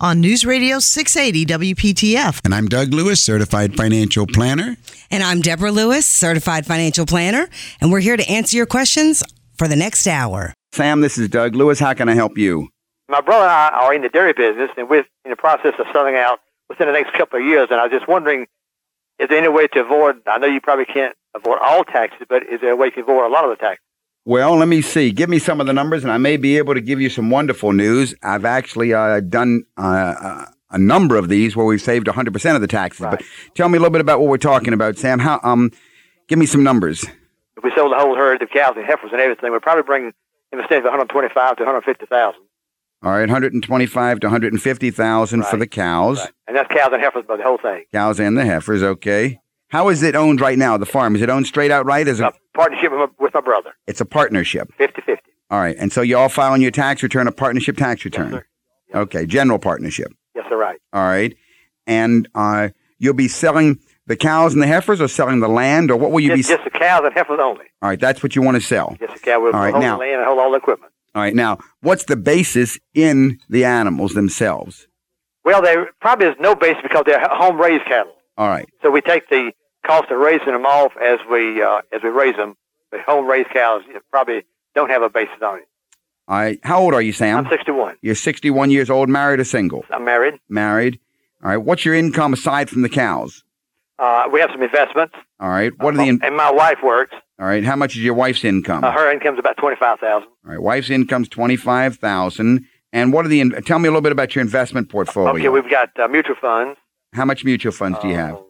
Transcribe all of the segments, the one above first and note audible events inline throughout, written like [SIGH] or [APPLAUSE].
on News Radio 680 WPTF. And I'm Doug Lewis, certified financial planner. And I'm Deborah Lewis, certified financial planner, and we're here to answer your questions for the next hour. Sam, this is Doug Lewis. How can I help you? My brother and I are in the dairy business, and we're in the process of selling out within the next couple of years. And I was just wondering, is there any way to avoid? I know you probably can't avoid all taxes, but is there a way to avoid a lot of the taxes? Well, let me see. Give me some of the numbers, and I may be able to give you some wonderful news. I've actually uh, done uh, a number of these where we've saved 100% of the taxes. Right. But tell me a little bit about what we're talking about, Sam. How? Um, give me some numbers. If we sold the whole herd of cows and heifers and everything, we'd probably bring in the state of 125 to 150,000. All right, 125 to 150,000 for the cows, Right. And that's cows and heifers, but the whole thing. cows and the heifers. Okay. How is it owned right now? The farm is it owned straight out right? Is it? A partnership with my, with my brother, It's a partnership. 50 50. All right, and so you all filing your tax return a partnership tax return. sir. Okay, general partnership. Yes, sir, right. All right, and uh, you'll be selling the cows and the heifers, or selling the land, or what will you Just, be? just the cows and heifers only. all right, that's what you want to sell. Just the cow. We'll All right, now- the land and hold all the equipment. All right, now what's the basis in the animals themselves? Well, there probably is no basis because they're home raised cattle. All right, So we take the cost of raising them off as we uh, as we raise them. The home raised cows probably don't have a basis on it. all right. How old are you, Sam? I'm 61. You're 61 years old, married or single? I'm married. Married. All right. What's your income aside from the cows? Uh, we have some investments. All right. What are the? In- and my wife works. all right. How much is your wife's income? Uh, her income's about twenty five thousand. All right. Wife's income's twenty five thousand. And what are the? In- tell me a little bit about your investment portfolio. Okay, we've got uh, mutual funds. How much mutual funds do you have?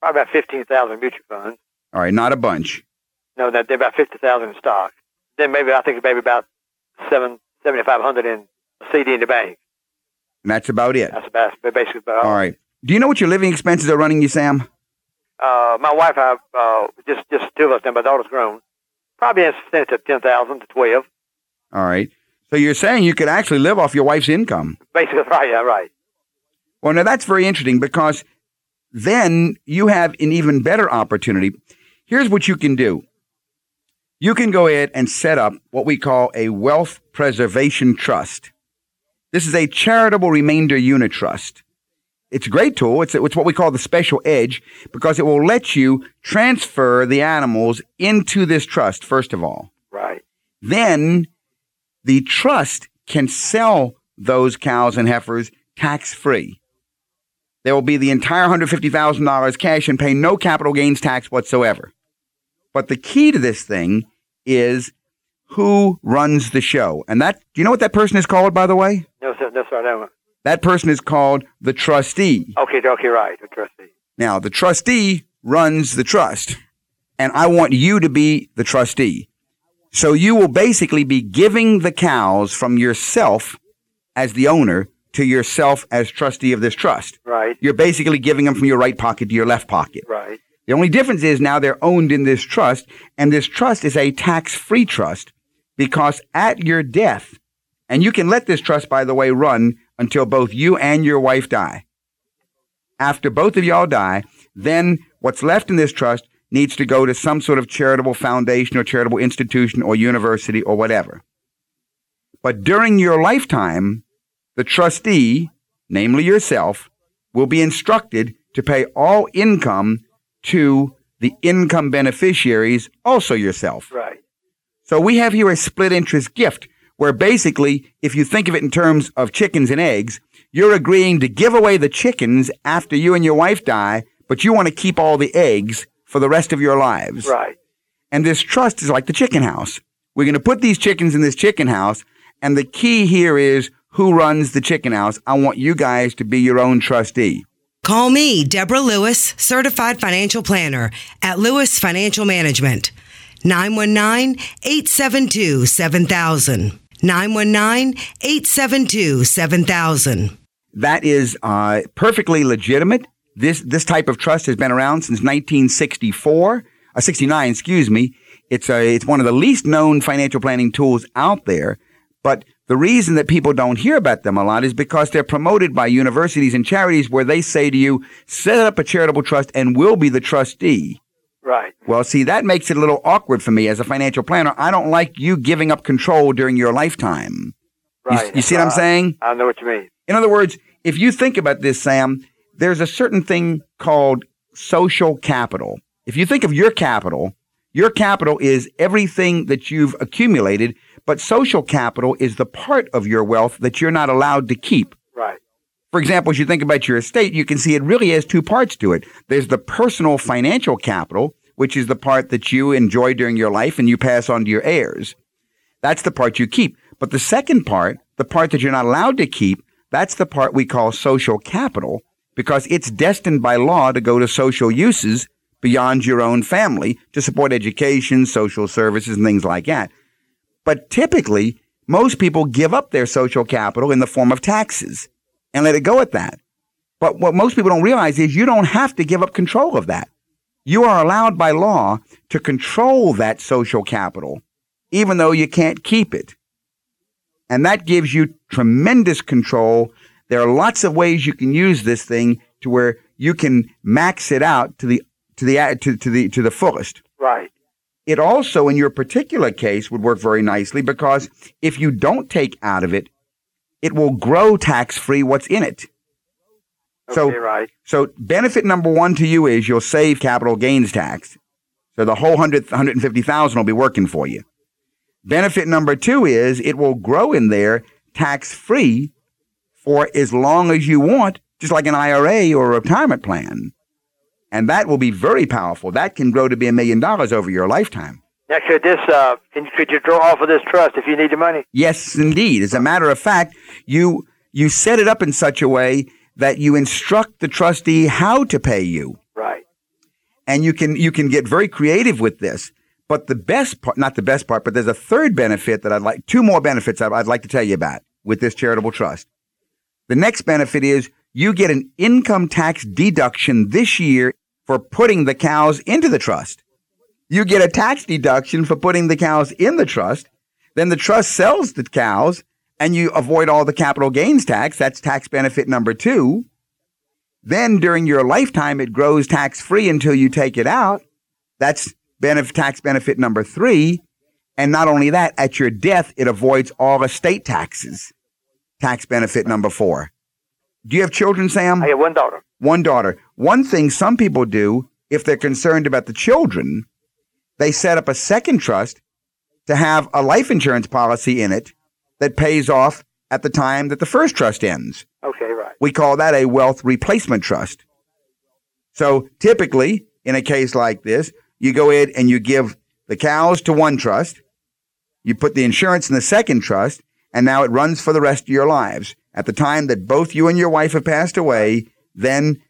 Probably about fifteen thousand mutual funds. All right, not a bunch. No, that they're about fifty thousand in stock. Then maybe I think maybe about seven seventy five hundred in CD in the bank. And that's about it. That's about basically about All right. Do you know what your living expenses are running you, Sam? Uh, my wife, I uh, just just two of us. Now my daughter's grown. Probably in to ten thousand to twelve. All right. So you're saying you could actually live off your wife's income. Basically, [LAUGHS] right? Yeah, right. Well, now that's very interesting because then you have an even better opportunity. Here's what you can do. You can go ahead and set up what we call a wealth preservation trust. This is a charitable remainder unitrust. It's a great tool. It's, it's what we call the special edge because it will let you transfer the animals into this trust, first of all. Right. Then the trust can sell those cows and heifers tax free. There will be the entire $150,000 cash and pay no capital gains tax whatsoever. But the key to this thing is who runs the show. And that, do you know what that person is called, by the way? No, sir, that's right. No. That person is called the trustee. Okay, okay, right. The trustee. Now, the trustee runs the trust, and I want you to be the trustee. So you will basically be giving the cows from yourself as the owner to yourself as trustee of this trust. Right. You're basically giving them from your right pocket to your left pocket. Right. The only difference is now they're owned in this trust, and this trust is a tax free trust because at your death, and you can let this trust, by the way, run until both you and your wife die. After both of y'all die, then what's left in this trust needs to go to some sort of charitable foundation or charitable institution or university or whatever. But during your lifetime, the trustee, namely yourself, will be instructed to pay all income to the income beneficiaries, also yourself. Right. So we have here a split interest gift where basically, if you think of it in terms of chickens and eggs, You're agreeing to give away the chickens after you and your wife die, but you want to keep all the eggs for the rest of your lives. Right. And this trust is like the chicken house. We're going to put these chickens in this chicken house. And the key here is who runs the chicken house. I want you guys to be your own trustee. Call me, Deborah Lewis, certified financial planner at Lewis Financial Management. 919-872-7000. 919-872-7000. That is uh, perfectly legitimate. This this type of trust has been around since 1964, uh, 69, excuse me. It's a, it's one of the least known financial planning tools out there, but the reason that people don't hear about them a lot is because they're promoted by universities and charities where they say to you, set up a charitable trust and we'll be the trustee. Right. Well, see, that makes it a little awkward for me as a financial planner. I don't like you giving up control during your lifetime. You- Right. you see what I'm Uh, saying? I know what you mean. In other words, if you think about this, Sam, there's a certain thing called social capital. If you think of your capital, your capital is everything that you've accumulated, but social capital is the part of your wealth that you're not allowed to keep. Right. For example, as you think about your estate, you can see it really has two parts to it. There's the personal financial capital, which is the part that you enjoy during your life and you pass on to your heirs. That's the part you keep. But the second part, the part that you're not allowed to keep, that's the part we call social capital because it's destined by law to go to social uses beyond your own family to support education, social services, and things like that. But typically, most people give up their social capital in the form of taxes and let it go at that. But what most people don't realize is you don't have to give up control of that. You are allowed by law to control that social capital, even though you can't keep it. And that gives you tremendous control. There are lots of ways you can use this thing to where you can max it out to the to the to, to the to the fullest. Right. It also, in your particular case, would work very nicely because if you don't take out of it, it will grow tax free what's in it. So, Okay, right. so benefit number one to you is you'll save capital gains tax. So the whole hundred, 150,000 will be working for you. Benefit number two is it will grow in there tax free for as long as you want, just like an IRA or a retirement plan. And that will be very powerful. That can grow to be a million dollars over your lifetime. Now, could this, uh, can, could you draw off of this trust if you need the money? Yes, indeed. As a matter of fact, you you set it up in such a way that you instruct the trustee how to pay you. Right. and you can you can get very creative with this. But the best part, not the best part, but there's a third benefit that I'd like, two more benefits I'd, I'd like to tell you about with this charitable trust. The next benefit is you get an income tax deduction this year for putting the cows into the trust. You get a tax deduction for putting the cows in the trust. Then the trust sells the cows and you avoid all the capital gains tax. That's tax benefit number two. Then during your lifetime, it grows tax free until you take it out. That's benefit, tax benefit number three. And not only that, at your death, it avoids all estate taxes. Tax benefit number four. Do you have children, Sam? I have one daughter. One daughter. One thing some people do, if they're concerned about the children, they set up a second trust to have a life insurance policy in it that pays off at the time that the first trust ends. Okay, right. We call that a wealth replacement trust. So typically, in a case like this, you go in and you give the cows to one trust, you put the insurance in the second trust, and now it runs for the rest of your lives. At the time that both you and your wife have passed away, then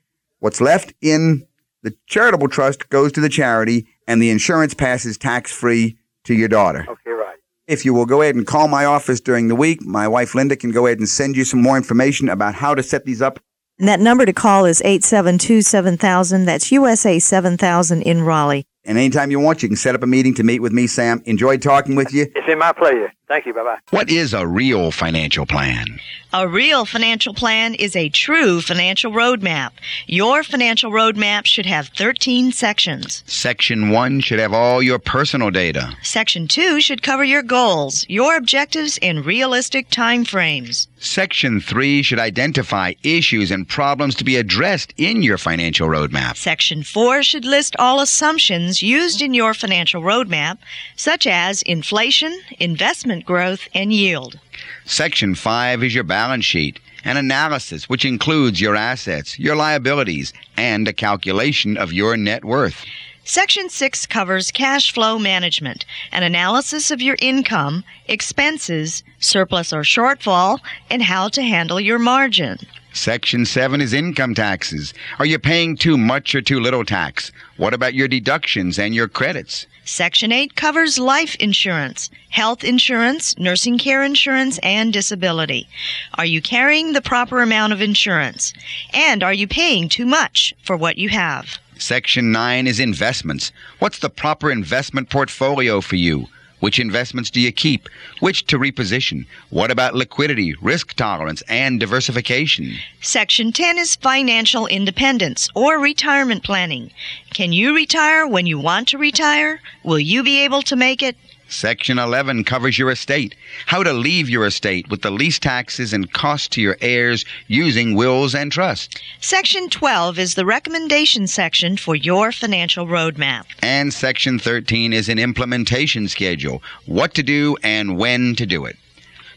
what's left in the charitable trust goes to the charity, and the insurance passes tax free to your daughter. Okay, right. If you will go ahead and call my office during the week, my wife Linda can go ahead and send you some more information about how to set these up. And that number to call is 872 7000. That's USA 7000 in Raleigh. And anytime you want, you can set up a meeting to meet with me, Sam. Enjoyed talking with you. It's in my pleasure. Thank you. Bye bye. What is a real financial plan? A real financial plan is a true financial roadmap. Your financial roadmap should have 13 sections. Section 1 should have all your personal data. Section 2 should cover your goals, your objectives in realistic time frames. Section 3 should identify issues and problems to be addressed in your financial roadmap. Section 4 should list all assumptions used in your financial roadmap, such as inflation, investment growth, and yield. Section 5 is your balance sheet. an analysis which includes your assets, your liabilities, and a calculation of your net worth. Section 6 covers cash flow management, an analysis of your income, expenses, surplus or shortfall, and how to handle your margin. Section 7 is income taxes. Are you paying too much or too little tax? What about your deductions and your credits? Section 8 covers life insurance, health insurance, nursing care insurance, and disability. Are you carrying the proper amount of insurance? And are you paying too much for what you have? Section 9 is investments. What's the proper investment portfolio for you? Which investments do you keep? Which to reposition? What about liquidity, risk tolerance, and diversification? Section 10 is financial independence or retirement planning. Can you retire when you want to retire? Will you be able to make it? Section 11 covers your estate, how to leave your estate with the least taxes and costs to your heirs using wills and trusts. Section 12 is the recommendation section for your financial roadmap. And Section 13 is an implementation schedule, what to do and when to do it.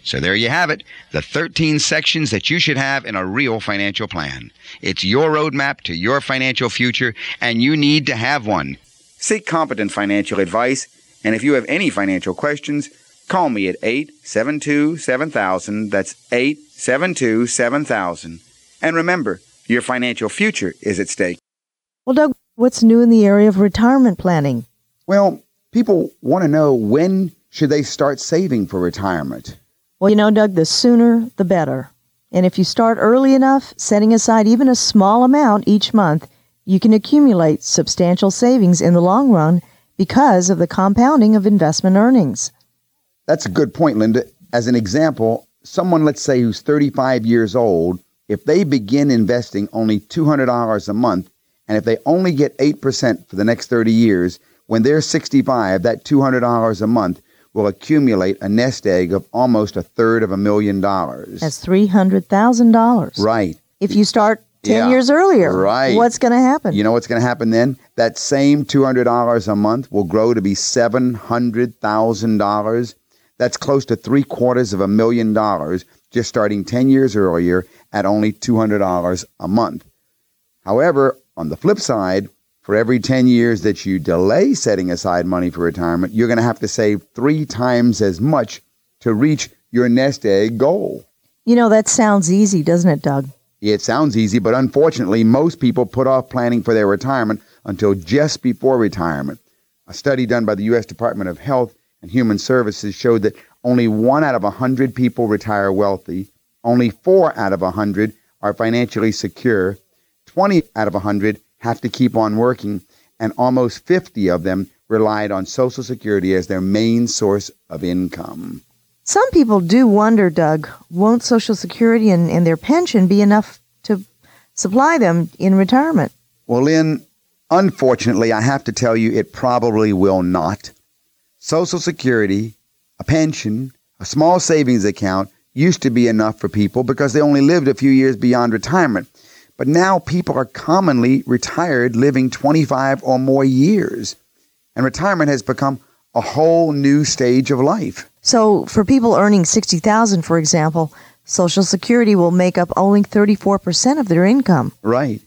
So there you have it, the 13 sections that you should have in a real financial plan. It's your roadmap to your financial future, and you need to have one. Seek competent financial advice and if you have any financial questions, call me at 872 7000. That's 872 7000. And remember, your financial future is at stake. Well, Doug, what's new in the area of retirement planning? Well, people want to know when should they start saving for retirement? Well, you know, Doug, the sooner the better. And if you start early enough, setting aside even a small amount each month, you can accumulate substantial savings in the long run because of the compounding of investment earnings. That's a good point, Linda. As an example, someone, let's say, who's 35 years old, if they begin investing only $200 a month, and if they only get 8% for the next 30 years, when they're 65, that $200 a month will accumulate a nest egg of almost a third of a million dollars. That's $300,000. Right. If you start 10 Yeah, years earlier, right. what's going to happen? You know what's going to happen then? That same $200 a month will grow to be $700,000. That's close to three quarters of a million dollars just starting 10 years earlier at only $200 a month. However, on the flip side, for every 10 years that you delay setting aside money for retirement, you're going to have to save three times as much to reach your nest egg goal. you know, that sounds easy, doesn't it, Doug? It sounds easy, but unfortunately, most people put off planning for their retirement until just before retirement. A study done by the U.S. Department of Health and Human Services showed that only one out of a 100 people retire wealthy, only four out of a 100 are financially secure, 20 out of a 100 have to keep on working, and almost 50 of them relied on Social Security as their main source of income. Some people do wonder, Doug, won't Social Security and, and their pension be enough to supply them in retirement? Well, Lynn, unfortunately, I have to tell you it probably will not. Social Security, a pension, a small savings account used to be enough for people because they only lived a few years beyond retirement. But now people are commonly retired living 25 or more years. And retirement has become a whole new stage of life. So, for people earning 60000 for example, Social Security will make up only 34% of their income. Right.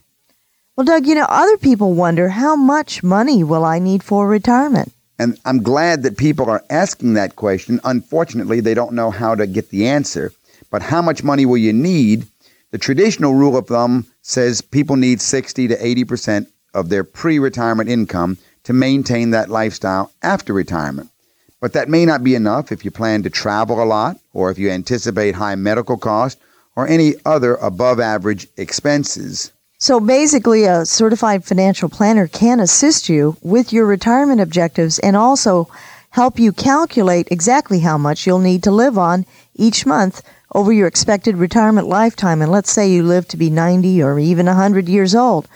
Well, Doug, you know, other people wonder how much money will I need for retirement? And I'm glad that people are asking that question. Unfortunately, they don't know how to get the answer. But how much money will you need? The traditional rule of thumb says people need 60 to 80% of their pre retirement income to maintain that lifestyle after retirement. But that may not be enough if you plan to travel a lot, or if you anticipate high medical costs, or any other above average expenses. So basically, a certified financial planner can assist you with your retirement objectives and also help you calculate exactly how much you'll need to live on each month over your expected retirement lifetime. And let's say you live to be 90 or even 100 years old.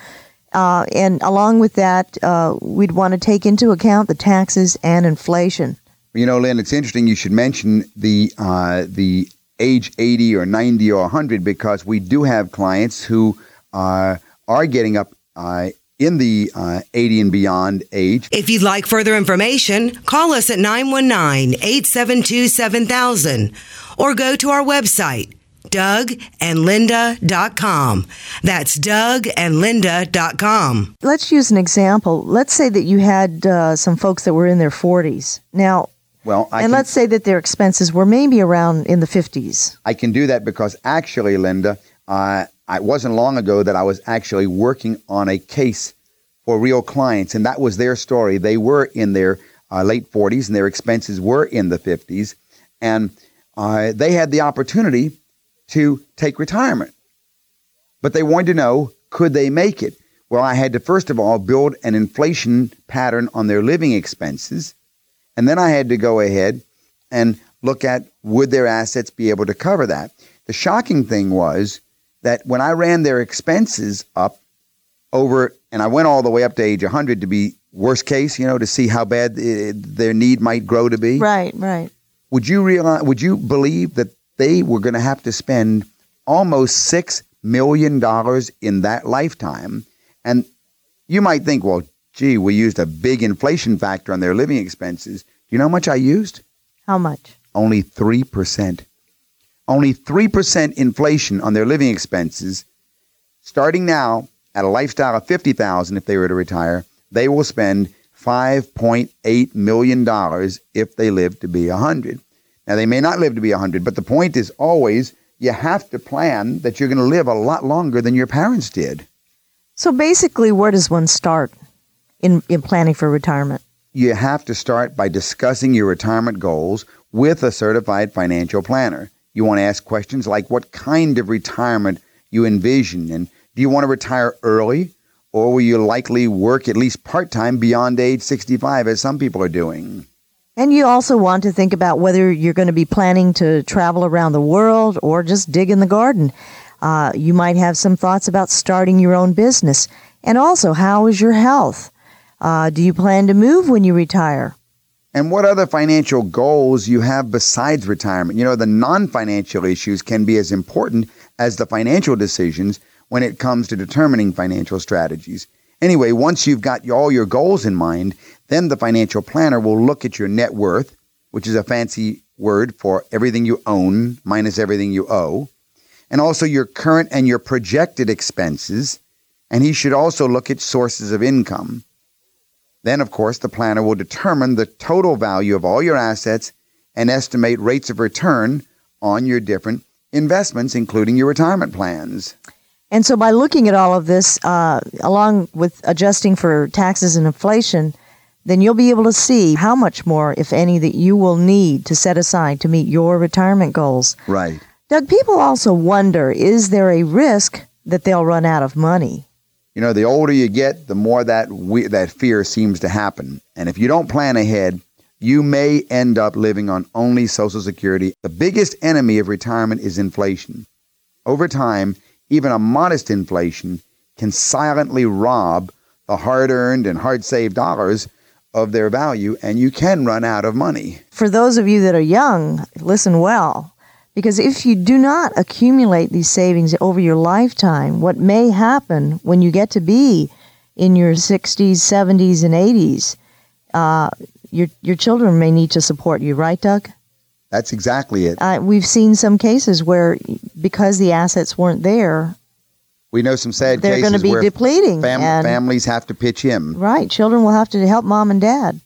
Uh, and along with that, uh, we'd want to take into account the taxes and inflation. You know, Lynn, it's interesting you should mention the uh, the age 80 or 90 or 100 because we do have clients who uh, are getting up uh, in the uh, 80 and beyond age. If you'd like further information, call us at 919 872 7000 or go to our website, DougAndLinda.com. That's DougAndLinda.com. Let's use an example. Let's say that you had uh, some folks that were in their 40s. Now, Well, I and can, let's say that their expenses were maybe around in the 50s. I can do that because actually, Linda, uh, it wasn't long ago that I was actually working on a case for real clients, and that was their story. They were in their uh, late 40s, and their expenses were in the 50s, and uh, they had the opportunity to take retirement, but they wanted to know could they make it. Well, I had to first of all build an inflation pattern on their living expenses, and then I had to go ahead and look at would their assets be able to cover that. The shocking thing was that when I ran their expenses up over, and I went all the way up to age 100 to be worst case, you know, to see how bad uh, their need might grow to be. Right, right. Would you realize? Would you believe that they were going to have to spend almost six million dollars in that lifetime? And you might think, well, gee, we used a big inflation factor on their living expenses. Do you know how much I used? How much? only 3%. Only 3% inflation on their living expenses. Starting now at a lifestyle of 50,000 if they were to retire, they will spend 5.8 million dollars if they live to be 100. Now they may not live to be 100, but the point is always you have to plan that you're going to live a lot longer than your parents did. So basically, where does one start in, in planning for retirement? you have to start by discussing your retirement goals with a certified financial planner. You want to ask questions like what kind of retirement you envision and do you want to retire early or will you likely work at least part-time beyond age 65 as some people are doing? And you also want to think about whether you're going to be planning to travel around the world or just dig in the garden. Uh, you might have some thoughts about starting your own business. And also, how is your health? Uh, do you plan to move when you retire? And what other financial goals you have besides retirement? You know, the non-financial issues can be as important as the financial decisions when it comes to determining financial strategies. Anyway, once you've got all your goals in mind, then the financial planner will look at your net worth, which is a fancy word for everything you own minus everything you owe, and also your current and your projected expenses. And he should also look at sources of income. Then, of course, the planner will determine the total value of all your assets and estimate rates of return on your different investments, including your retirement plans. And so, by looking at all of this, uh, along with adjusting for taxes and inflation, then you'll be able to see how much more, if any, that you will need to set aside to meet your retirement goals. Right. Doug, people also wonder is there a risk that they'll run out of money? You know, the older you get, the more that we, that fear seems to happen. And if you don't plan ahead, you may end up living on only Social Security. The biggest enemy of retirement is inflation. Over time, even a modest inflation can silently rob the hard-earned and hard-saved dollars of their value, and you can run out of money. For those of you that are young, listen well. Because if you do not accumulate these savings over your lifetime, what may happen when you get to be in your 60s, 70s, and 80s, uh, your, your children may need to support you, right, Doug? That's exactly it. Uh, we've seen some cases where, because the assets weren't there, We know some sad they're cases going to be depleting. fam- and, families have to pitch in. right, children will have to help mom and dad.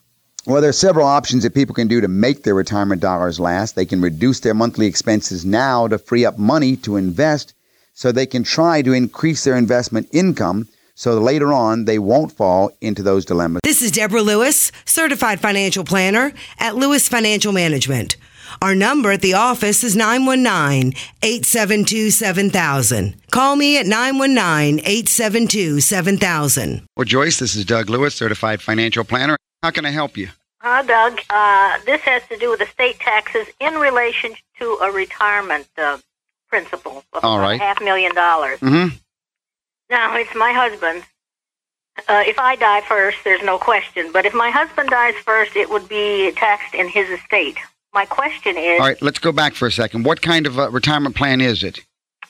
Well, there are several options that people can do to make their retirement dollars last. They can reduce their monthly expenses now to free up money to invest so they can try to increase their investment income so later on they won't fall into those dilemmas. This is Deborah Lewis, certified financial planner at Lewis Financial Management. Our number at the office is 919 872 7000. Call me at 919 872 7000. Well, Joyce, this is Doug Lewis, certified financial planner. How can I help you? Hi, Doug. Uh, this has to do with estate taxes in relation to a retirement uh, principle of All right. half million dollars. Mm-hmm. Now, it's my husband. Uh, if I die first, there's no question. But if my husband dies first, it would be taxed in his estate. My question is, All right, let's go back for a second. What kind of uh, retirement plan is it?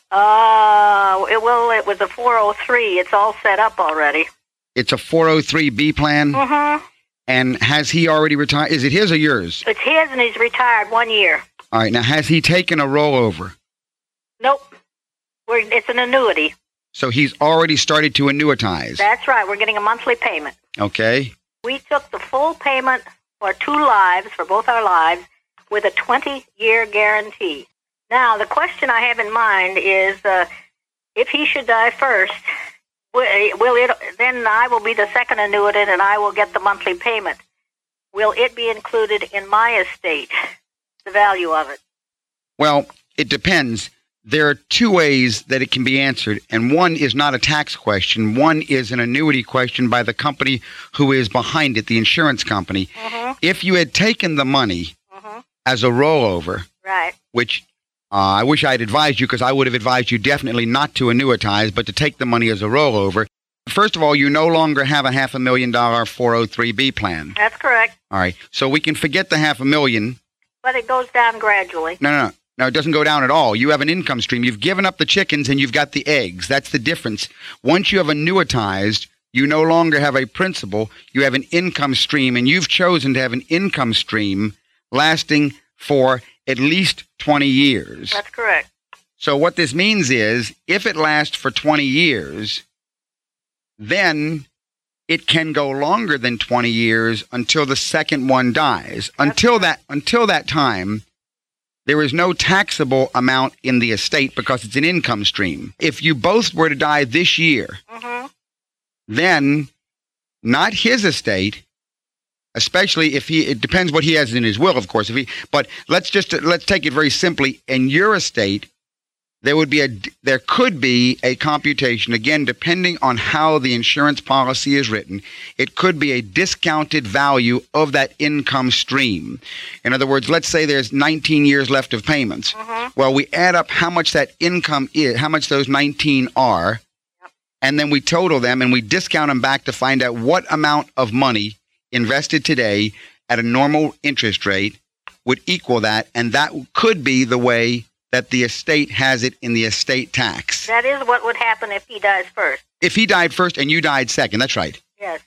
uh, it, well, it was a 403. It's all set up already. It's a 403b plan. Mm-hmm. And has he already retired? Is it his or yours? It's his, and he's retired one year. All right, now has he taken a rollover? Nope. We're, it's an annuity. So he's already started to annuitize. That's right. We're getting a monthly payment. Okay. We took the full payment for two lives, for both our lives, with a 20 year guarantee. Now, the question I have in mind is uh, if he should die first, will eh, it then I will be the second annuitant and I will get the monthly payment. Will it be included in my estate? The value of it. Well, it depends. There are two ways that it can be answered, and one is not a tax question. One is an annuity question by the company who is behind it, the insurance company. Mm-hmm. If you had taken the money mm-hmm. as a rollover, Right. which uh, I wish I had advised you because I would have advised you definitely not to annuitize, but to take the money as a rollover. First of all, you no longer have a half a million dollar 403b plan. That's correct. All right. So we can forget the half a million. But it goes down gradually. No, no, no. No, it doesn't go down at all. You have an income stream. You've given up the chickens and you've got the eggs. That's the difference. Once you have annuitized, you no longer have a principal. You have an income stream, and you've chosen to have an income stream lasting for at least 20 years. That's correct. So what this means is if it lasts for 20 years, then it can go longer than 20 years until the second one dies. Until that until that time, there is no taxable amount in the estate because it's an income stream. If you both were to die this year, hmm then not his estate especially if he it depends what he has in his will of course. If he but let's just let's take it very simply. In your estate there would be a there could be a computation. Again depending on how the insurance policy is written it could be a discounted value of that income stream. In other words let's say there's 19 years left of payments. Mm-hmm. Well we add up how much that income is how much those 19 are and then we total them and we discount them back to find out what amount of money invested today at a normal interest rate would equal that and that could be the way that the estate has it in the estate tax That is what would happen if he dies first. if he died first and you died second that's right Yes.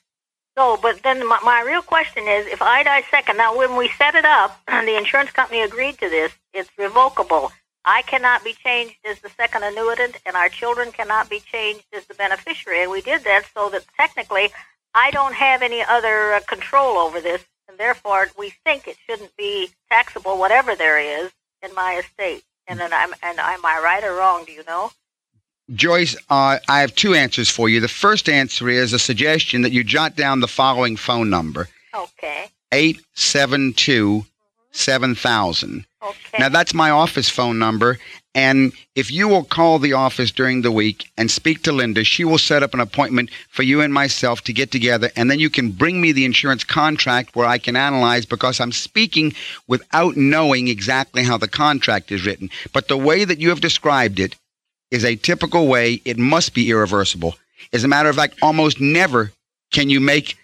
So, but then my, my real question is, if I die second, now when we set it up, and [CLEARS THROAT] the insurance company agreed to this. It's revocable. I cannot be changed as the second annuitant, and our children cannot be changed as the beneficiary. And we did that so that technically, I don't have any other uh, control over this, and therefore we think it shouldn't be taxable, whatever there is in my estate. And then I'm and am I right or wrong? Do you know? joyce uh, i have two answers for you the first answer is a suggestion that you jot down the following phone number Okay. 872 7000 Okay. Now, that's my office phone number. And if you will call the office during the week and speak to Linda, she will set up an appointment for you and myself to get together. And then you can bring me the insurance contract where I can analyze because I'm speaking without knowing exactly how the contract is written. But the way that you have described it is a typical way. It must be irreversible. As a matter of fact, almost never can you make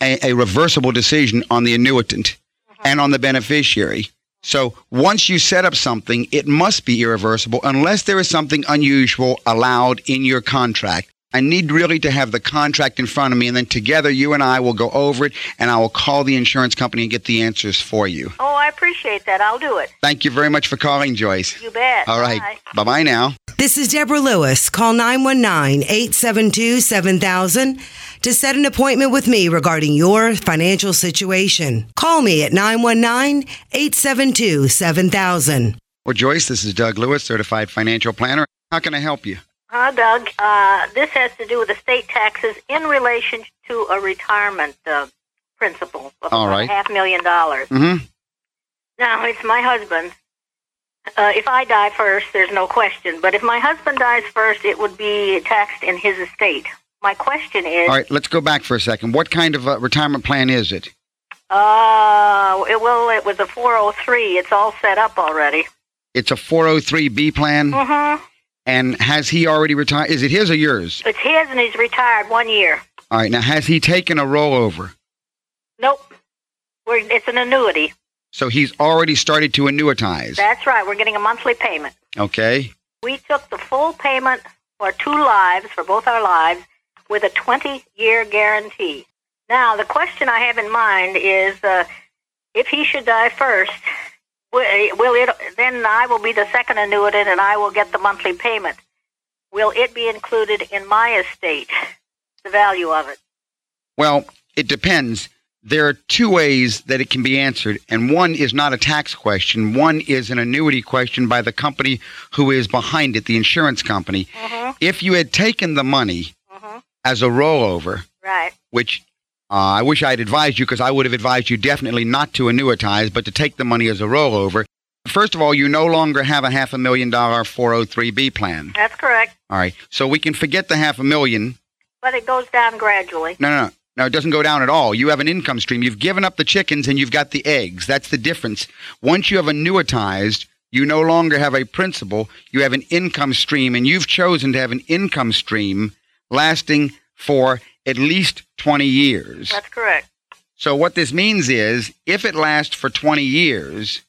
a, a reversible decision on the annuitant and on the beneficiary. So once you set up something, it must be irreversible unless there is something unusual allowed in your contract. I need really to have the contract in front of me, and then together you and I will go over it, and I will call the insurance company and get the answers for you. Oh, I appreciate that. I'll do it. Thank you very much for calling, Joyce. You bet. All right. Bye. Bye bye now. This is Deborah Lewis. Call 919 872 7000 to set an appointment with me regarding your financial situation. Call me at 919 872 7000. Well, Joyce, this is Doug Lewis, certified financial planner. How can I help you? Hi, Doug, uh, this has to do with estate taxes in relation to a retirement uh, principal of All about right. half million dollars. Mm-hmm. Now, it's my husband. Uh, if I die first, there's no question. But if my husband dies first, it would be taxed in his estate. My question is, All right, let's go back for a second. What kind of uh, retirement plan is it? uh, it, well, it was a 403. It's all set up already. It's a 403b plan. Mm-hmm. And has he already retired? Is it his or yours? It's his, and he's retired one year. All right. Now, has he taken a rollover? Nope. We're, it's an annuity. So he's already started to annuitize. That's right. We're getting a monthly payment. Okay. We took the full payment for two lives, for both our lives, with a 20 year guarantee. Now, the question I have in mind is uh, if he should die first, Will it then? I will be the second annuitant, and I will get the monthly payment. Will it be included in my estate? The value of it. Well, it depends. There are two ways that it can be answered, and one is not a tax question. One is an annuity question by the company who is behind it, the insurance company. Mhm. If you had taken the money. As a rollover, Right. which uh, I wish I had advised you because I would have advised you definitely not to annuitize, but to take the money as a rollover. First of all, you no longer have a half a million dollar 403b plan. That's correct. All right. So we can forget the half a million. But it goes down gradually. No, no, no. No, it doesn't go down at all. You have an income stream. You've given up the chickens and you've got the eggs. That's the difference. Once you have annuitized, you no longer have a principal. You have an income stream, and you've chosen to have an income stream lasting for at least 20 years. That's correct. So what this means is if it lasts for 20 years,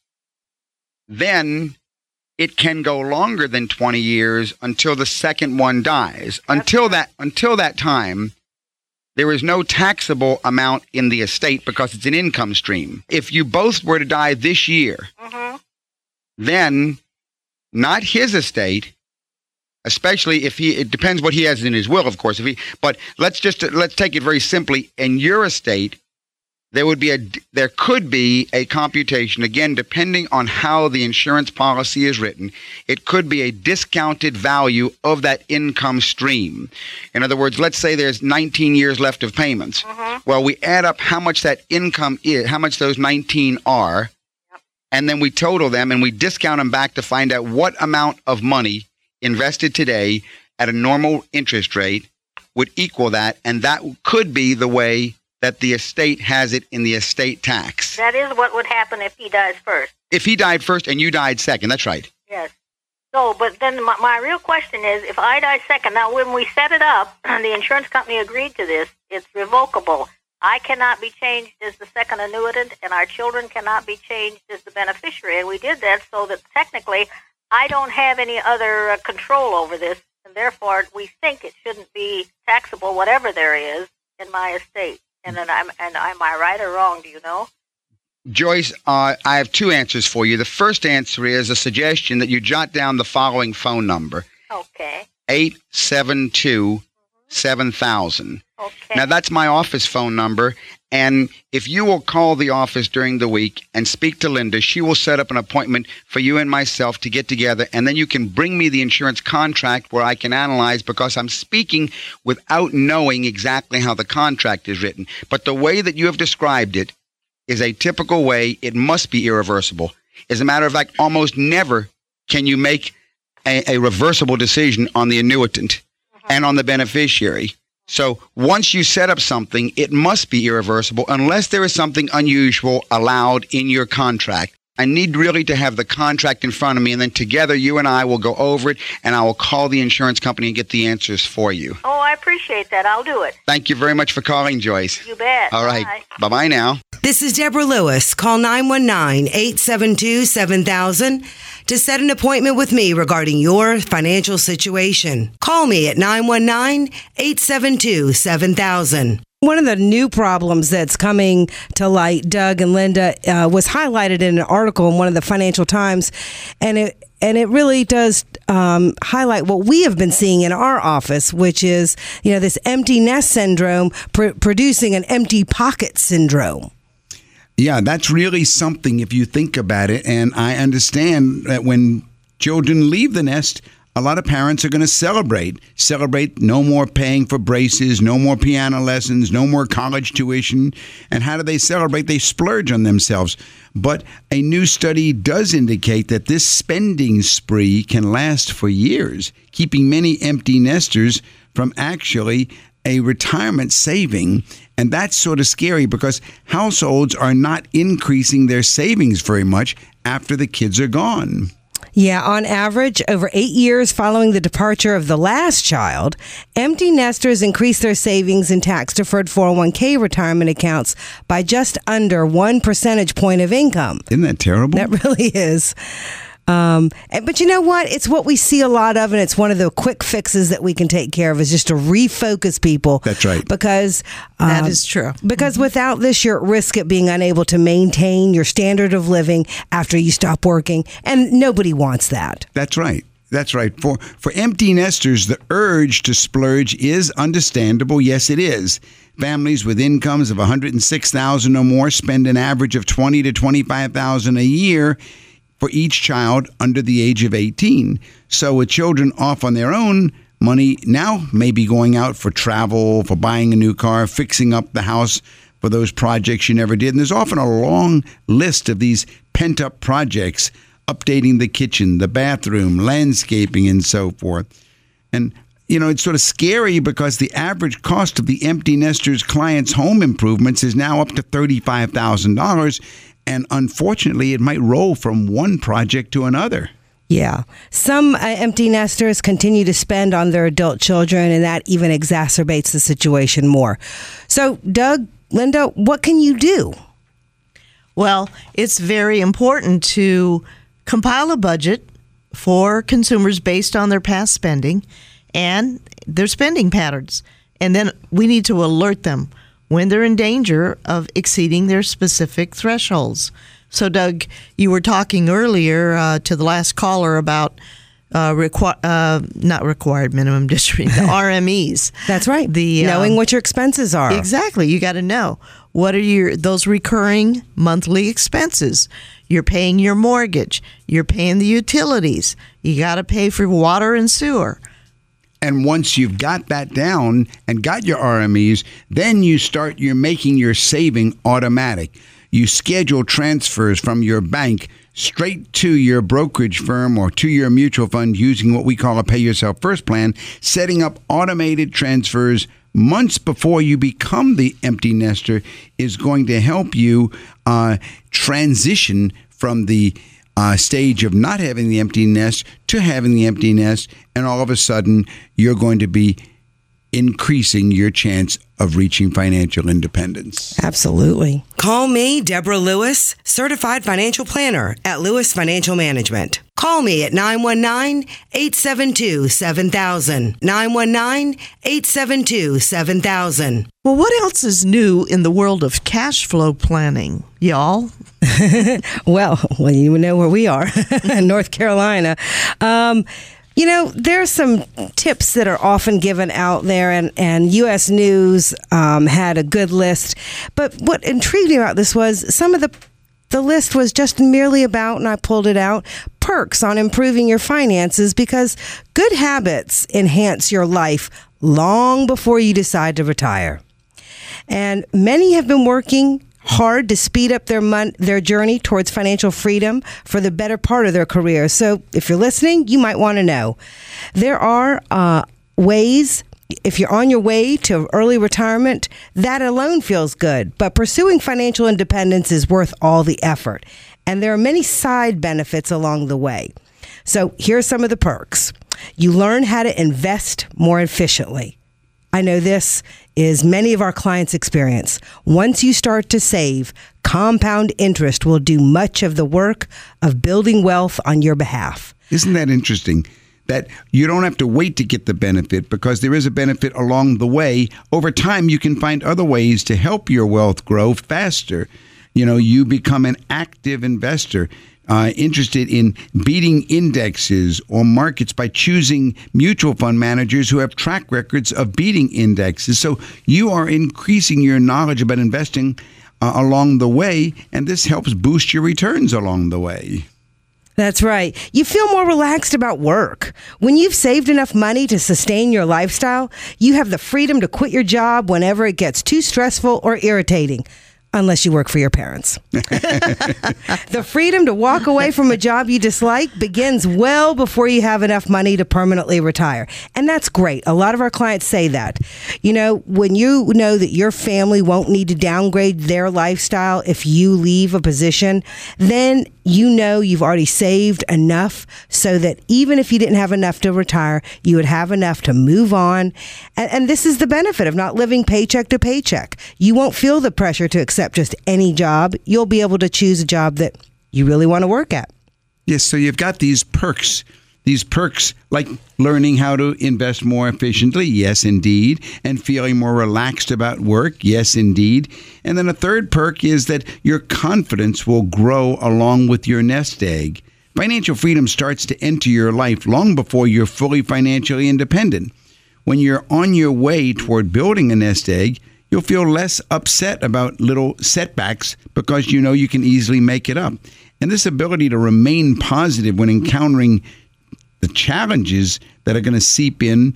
then it can go longer than 20 years until the second one dies. Until that until that time, there is no taxable amount in the estate because it's an income stream. If you both were to die this year, hmm then not his estate especially if he it depends what he has in his will of course if he but let's just let's take it very simply. In your estate there would be a there could be a computation again depending on how the insurance policy is written it could be a discounted value of that income stream. In other words let's say there's 19 years left of payments. Mm-hmm. Well we add up how much that income is how much those 19 are and then we total them and we discount them back to find out what amount of money invested today at a normal interest rate would equal that and that could be the way that the estate has it in the estate tax That is what would happen if he dies first. if he died first and you died second that's right Yes. So, but then my, my real question is, if I die second, now when we set it up, [CLEARS THROAT] the insurance company agreed to this. It's revocable. I cannot be changed as the second annuitant, and our children cannot be changed as the beneficiary. And we did that so that technically, I don't have any other uh, control over this, and therefore we think it shouldn't be taxable, whatever there is in my estate. And then I'm and am I right or wrong? Do you know? joyce uh, i have two answers for you the first answer is a suggestion that you jot down the following phone number Okay. 872 7000 Okay. Now, that's my office phone number. And if you will call the office during the week and speak to Linda, she will set up an appointment for you and myself to get together. And then you can bring me the insurance contract where I can analyze because I'm speaking without knowing exactly how the contract is written. But the way that you have described it is a typical way. It must be irreversible. As a matter of fact, almost never can you make a, a reversible decision on the annuitant and on the beneficiary. So once you set up something, it must be irreversible unless there is something unusual allowed in your contract. I need really to have the contract in front of me, and then together you and I will go over it, and I will call the insurance company and get the answers for you. Oh, I appreciate that. I'll do it. Thank you very much for calling, Joyce. You bet. All right. Bye. Bye bye now. This is Deborah Lewis. Call 919 872 7000 to set an appointment with me regarding your financial situation. Call me at 919 872 7000. One of the new problems that's coming to light, Doug and Linda, uh, was highlighted in an article in one of the Financial Times, and it and it really does um, highlight what we have been seeing in our office, which is you know this empty nest syndrome pr- producing an empty pocket syndrome. Yeah, that's really something if you think about it. And I understand that when children leave the nest, a lot of parents are going to celebrate. Celebrate no more paying for braces, no more piano lessons, no more college tuition. And how do they celebrate? They splurge on themselves. But a new study does indicate that this spending spree can last for years, keeping many empty nesters from actually a retirement saving. And that's sort of scary because households are not increasing their savings very much after the kids are gone. Yeah, on average, over eight years following the departure of the last child, empty nesters increase their savings in tax deferred 401k retirement accounts by just under one percentage point of income. Isn't that terrible? That [LAUGHS] really is. Um, and- but you know what? It's what we see a lot of, and it's one of the quick fixes that we can take care of is just to refocus people. That's right. Because That um, is true. Because without this, you're at risk of being unable to maintain your standard of living after you stop working, and nobody wants that. That's right. That's right. For for empty nesters, the urge to splurge is understandable. Yes, it is. Families with incomes of 106,000 or more spend an average of 20 to 25,000 a year for each child under the age of 18. So with children off on their own, money now may be going out for travel, for buying a new car, fixing up the house for those projects you never did. And there's often a long list of these pent up projects updating the kitchen, the bathroom, landscaping, and so forth. And you know, it's sort of scary because the average cost of the empty nesters client's home improvements is now up to $35,000. And unfortunately, it might roll from one project to another. Yeah. Some uh, empty nesters continue to spend on their adult children, and that even exacerbates the situation more. So, Doug, Linda, what can you do? Well, it's very important to compile a budget for consumers based on their past spending and their spending patterns. And then we need to alert them when they're in danger of exceeding their specific thresholds. So, Doug, you were talking earlier uh, to the last caller about uh, requi- uh, not required minimum [LAUGHS] distribution, the RMEs. That's right. The Knowing um, what your expenses are. Exactly. You got to know what are your those recurring monthly expenses. You're paying your mortgage. You're paying the utilities. You got to pay for water and sewer. And once you've got that down and got your RMEs, then you start you're making your saving automatic. You schedule transfers from your bank straight to your brokerage firm or to your mutual fund using what we call a pay yourself first plan, setting up automated transfers months before you become the empty nester is going to help you uh, transition from the uh, stage of not having the empty nest to having the empty nest, and all of a sudden you're going to be increasing your chance of reaching financial independence. Absolutely. Call me, Deborah Lewis, certified financial planner at Lewis Financial Management. Call me at 919 872 7000. 919 872 7000. Well, what else is new in the world of cash flow planning, y'all? [LAUGHS] Well, well, you know where we are, [LAUGHS] North Carolina. Um, you know, there's some tips that are often given out there, and, and U.S. News um, had a good list. But what intrigued me about this was some of the the list was just merely about, and I pulled it out, perks on improving your finances because good habits enhance your life long before you decide to retire. And many have been working hard to speed up their mon- their journey towards financial freedom for the better part of their career. So, if you're listening, you might want to know there are uh, ways. If you're on your way to early retirement, that alone feels good. But pursuing financial independence is worth all the effort. And there are many side benefits along the way. So, here are some of the perks. You learn how to invest more efficiently. I know this is many of our clients' experience. Once you start to save, compound interest will do much of the work of building wealth on your behalf. Isn't that interesting? That you don't have to wait to get the benefit because there is a benefit along the way. Over time, you can find other ways to help your wealth grow faster. You know, you become an active investor. Uh, interested in beating indexes or markets by choosing mutual fund managers who have track records of beating indexes. So you are increasing your knowledge about investing uh, along the way, and this helps boost your returns along the way. That's right. You feel more relaxed about work. When you've saved enough money to sustain your lifestyle, you have the freedom to quit your job whenever it gets too stressful or irritating. Unless you work for your parents. [LAUGHS] the freedom to walk away from a job you dislike begins well before you have enough money to permanently retire. And that's great. A lot of our clients say that. You know, when you know that your family won't need to downgrade their lifestyle if you leave a position, then you know you've already saved enough so that even if you didn't have enough to retire, you would have enough to move on. And, and this is the benefit of not living paycheck to paycheck. You won't feel the pressure to accept just any job. You'll be able to choose a job that you really want to work at. Yes, so you've got these perks. These perks like learning how to invest more efficiently, yes, indeed, and feeling more relaxed about work, yes, indeed. And then a third perk is that your confidence will grow along with your nest egg. Financial freedom starts to enter your life long before you're fully financially independent. When you're on your way toward building a nest egg, you'll feel less upset about little setbacks because you know you can easily make it up. And this ability to remain positive when encountering the challenges that are going to seep in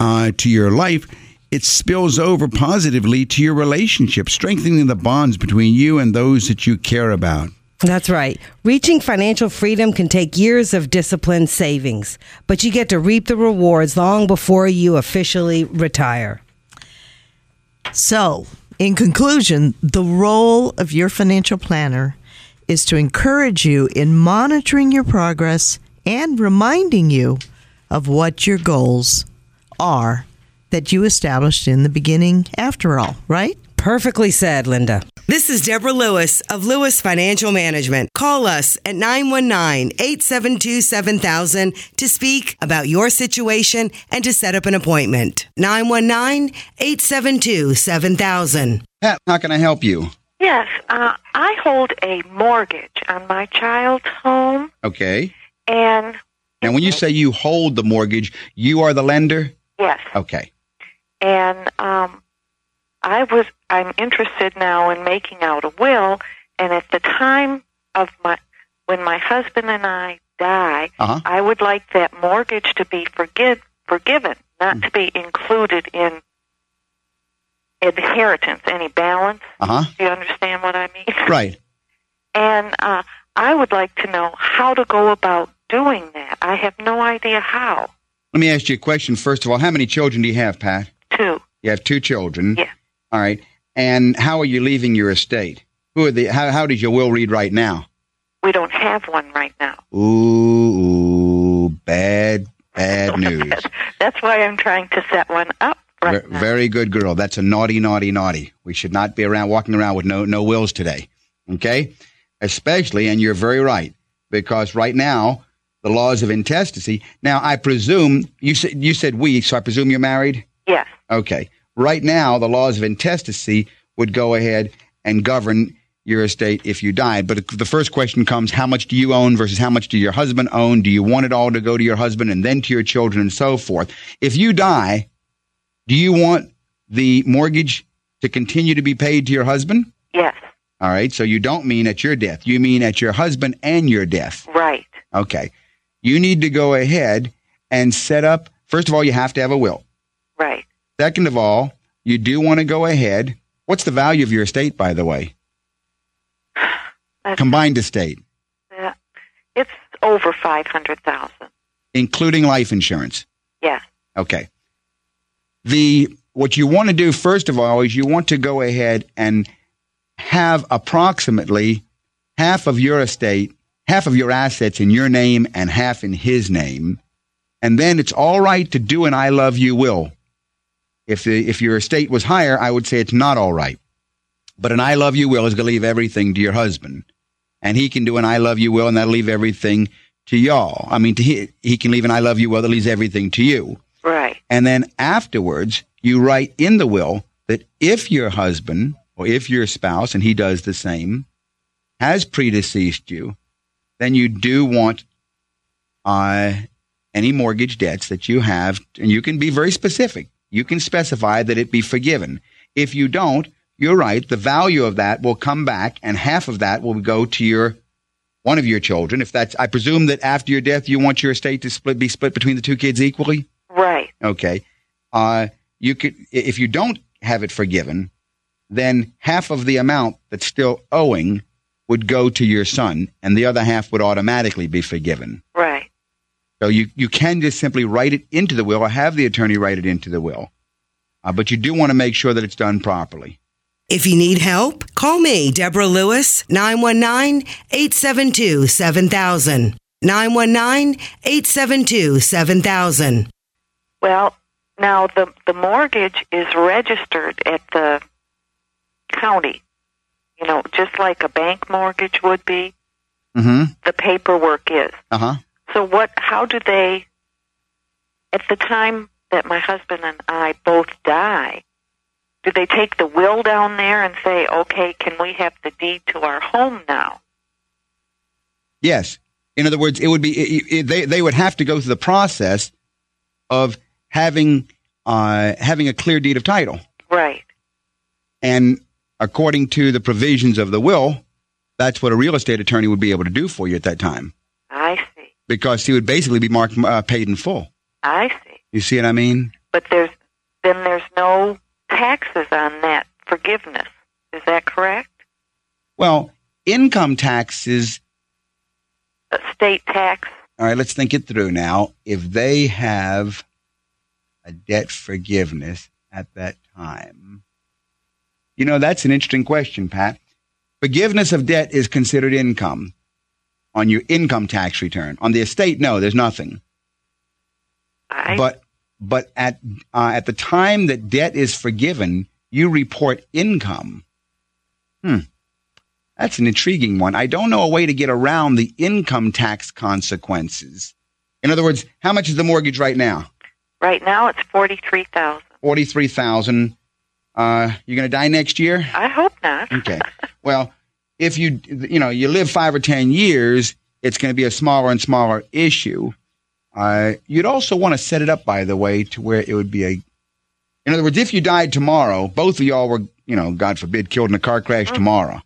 uh, to your life, it spills over positively to your relationship, strengthening the bonds between you and those that you care about. That's right. Reaching financial freedom can take years of disciplined savings, but you get to reap the rewards long before you officially retire. So, in conclusion, the role of your financial planner is to encourage you in monitoring your progress and reminding you of what your goals are that you established in the beginning, after all, right? Perfectly said, Linda. This is Deborah Lewis of Lewis Financial Management. Call us at 919 872 7000 to speak about your situation and to set up an appointment. 919 872 7000. Pat, how can I help you? Yes, uh, I hold a mortgage on my child's home, Okay. And Now, when you say you hold the mortgage, you are the lender? yes, Okay. and um, I was I'm interested now in making out a will, and at the time of my when my husband and I die, Uh-huh. I would like that mortgage to be forgive, forgiven, not to be included in inheritance, any balance. Uh huh. Do you understand what I mean? Right. And uh, I would like to know how to go about doing that. I have no idea how. Let me ask you a question first of all. How many children do you have, Pat? Two. You have two children. Yeah. All right. And how are you leaving your estate? Who are the? How, how does your will read right now? We don't have one right now. Ooh, bad, bad [LAUGHS] news. That's why I'm trying to set one up right now. Very good girl. That's a naughty, naughty, naughty. We should not be around walking around with no no wills today. Okay? Especially, and you're very right, because right now the laws of intestacy. Now, I presume you said you said we, so I presume you're married. Yes. Okay. Right now, the laws of intestacy would go ahead and govern your estate if you died. But the first question comes: How much do you own versus how much do your husband own? Do you want it all to go to your husband and then to your children and so forth? If you die, do you want the mortgage to continue to be paid to your husband? Yes. All right. So you don't mean at your death. You mean at your husband and your death. Right. Okay. You need to go ahead and set up, first of all, you have to have a will. Right. Second of all, you do want to go ahead. What's the value of your estate, by the way? [SIGHS] That's, Combined estate, uh, it's over five hundred thousand. including life insurance. Yes. Okay. The what you want to do first of all is you want to go ahead and have approximately half of your estate, half of your assets in your name and half in his name. And then it's all right to do an I love you will. If the, if your estate was higher, I would say it's not all right. But an I love you will is going to leave everything to your husband. And he can do an I love you will and that'll leave everything to y'all. I mean, to he, he can leave an I love you will that leaves everything to you. Right. And then afterwards, you write in the will that if your husband or if your spouse, and he does the same, has predeceased you, then you do want uh, any mortgage debts that you have, and you can be very specific. You can specify that it be forgiven. If you don't, you're right. The value of that will come back, and half of that will go to your one of your children. If that's, I presume that after your death, you want your estate to split be split between the two kids equally. Right. Okay. Uh, you could, if you don't have it forgiven, then half of the amount that's still owing would go to your son, and the other half would automatically be forgiven. Right. So you, you can just simply write it into the will or have the attorney write it into the will. Uh, but you do want to make sure that it's done properly. If you need help, call me, Deborah Lewis, 919 872 7000. 919 872 7000. Well, now the the mortgage is registered at the county. You know, just like a bank mortgage would be. Mm-hmm. the paperwork is. Uh huh. So what? How do they? At the time that my husband and I both die, do they take the will down there and say, "Okay, can we have the deed to our home now?" Yes. In other words, it would be it, it, they they would have to go through the process of having uh, having a clear deed of title, Right. and according to the provisions of the will, that's what a real estate attorney would be able to do for you at that time, I see. because he would basically be marked uh, paid in full. I see. You see what I mean? But there's then there's no taxes on that forgiveness. Is that correct? Well, income taxes. A state tax. All right, let's think it through now. If they have a debt forgiveness at that time, you know, that's an interesting question, Pat. Forgiveness of debt is considered income on your income tax return. On the estate, no, there's nothing. I But but at uh, at the time that debt is forgiven, you report income. Hmm. That's an intriguing one. I don't know a way to get around the income tax consequences. In other words, how much is the mortgage right now? right now it's forty three thousand. Forty-three thousand. Uh, you're going to die next year. I hope not. [LAUGHS] Okay. Well, if you you know you live five or ten years, it's going to be a smaller and smaller issue. Uh, you'd also want to set it up, by the way, to where it would be a. In other words, if you died tomorrow, both of y'all were, you know, God forbid, killed in a car crash tomorrow,